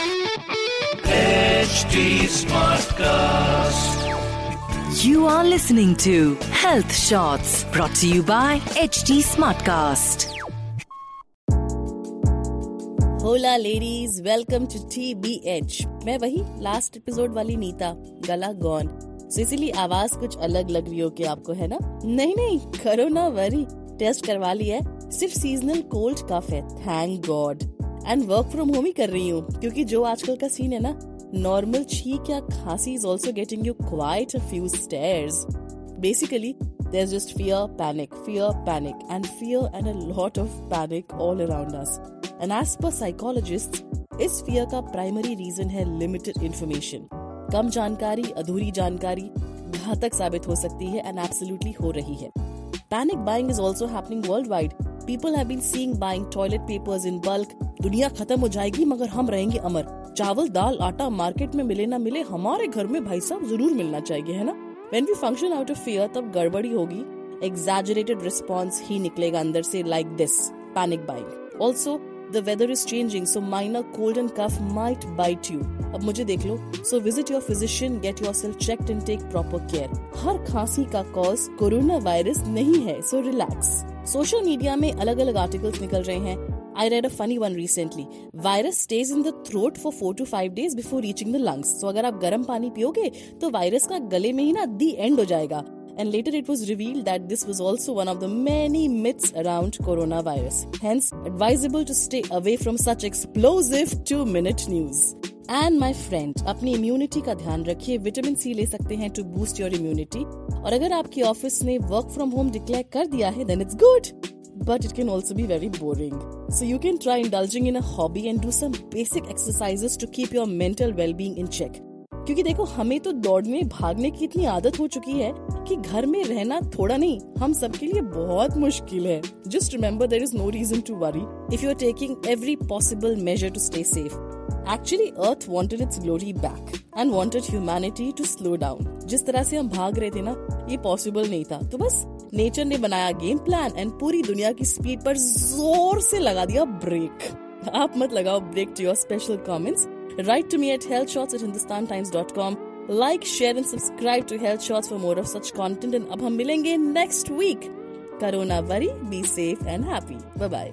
HD Smartcast. You are listening to Health Shots brought to you by HD Smartcast. Hola ladies welcome to T B H मैं वही last episode वाली नीता गला gone. सो इसीलिए आवाज़ कुछ अलग लग रही हो कि आपको है ना? नहीं नहीं करो ना वरी टेस्ट करवा लिया है। सिर्फ़ सीजनल कोल्ड कफ है। Thank God and work from home ही कर रही हूँ, क्योंकि जो आजकल का सीन है ना नॉर्मल छीक या खांसी is also getting you quite few stares basically there just fear panic fear panic and fear and a lot of panic all around us and as per psychologist इस फियर का primary reason है limited information कम जानकारी, अधूरी जानकारी घातक साबित हो सकती है एंड एब्सोल्युटली हो रही है. Panic buying is also happening worldwide People have been seeing buying toilet papers in bulk. दुनिया खत्म हो जाएगी, मगर हम रहेंगे अमर। चावल, दाल, आटा मार्केट में मिले ना मिले, हमारे घर में भाई साहब ज़रूर मिलना चाहिए, है ना? When we function out of fear तब गड़बड़ी होगी। एग्जैजरेटेड रिस्पॉन्स ही निकलेगा अंदर से like this panic buying also the weather is changing so minor cold and cough might bite you अब मुझे देख लो। So visit your physician get yourself check and take proper care हर खांसी का कॉज कोरोना वायरस नहीं है so relax social media में अलग अलग आर्टिकल्स निकल रहे हैं I read a funny one recently. Virus stays in the throat for four to five days before reaching the lungs. So अगर आप गर्म पानी पियोगे तो वायरस का गले में ही ना दी एंड हो जाएगा and later it was revealed that this was also one of the many myths around coronavirus. Hence, advisable to stay away from such explosive two minute news. And my friend अपनी immunity का ध्यान रखिए vitamin C ले सकते हैं to boost your immunity और अगर आपकी ऑफ़िस ने वर्क फ्रॉम होम डिक्लेयर कर दिया है then it's good but it can also be very boring. So you can try indulging in a hobby and do some basic exercises to keep your mental well-being in check. क्योंकि देखो, हमें तो दौड़ने, भागने की इतनी आदत हो चुकी है कि घर में रहना थोड़ा नहीं, हम सबके लिए बहुत मुश्किल है just remember there is no reason to worry if you are taking every possible measure to stay safe actually earth wanted its glory back and wanted humanity to slow down जिस तरह से हम भाग रहे थे ना, ये पॉसिबल नहीं था। तो बस नेचर ने बनाया गेम प्लान एंड पूरी दुनिया की स्पीड पर ज़ोर से लगा दिया ब्रेक आप मत लगाओ break to your special comments write to me at health shots at Hindustan Times dot com like share and subscribe to health shots for more of such content and अब हम मिलेंगे next week corona worry be safe and happy bye bye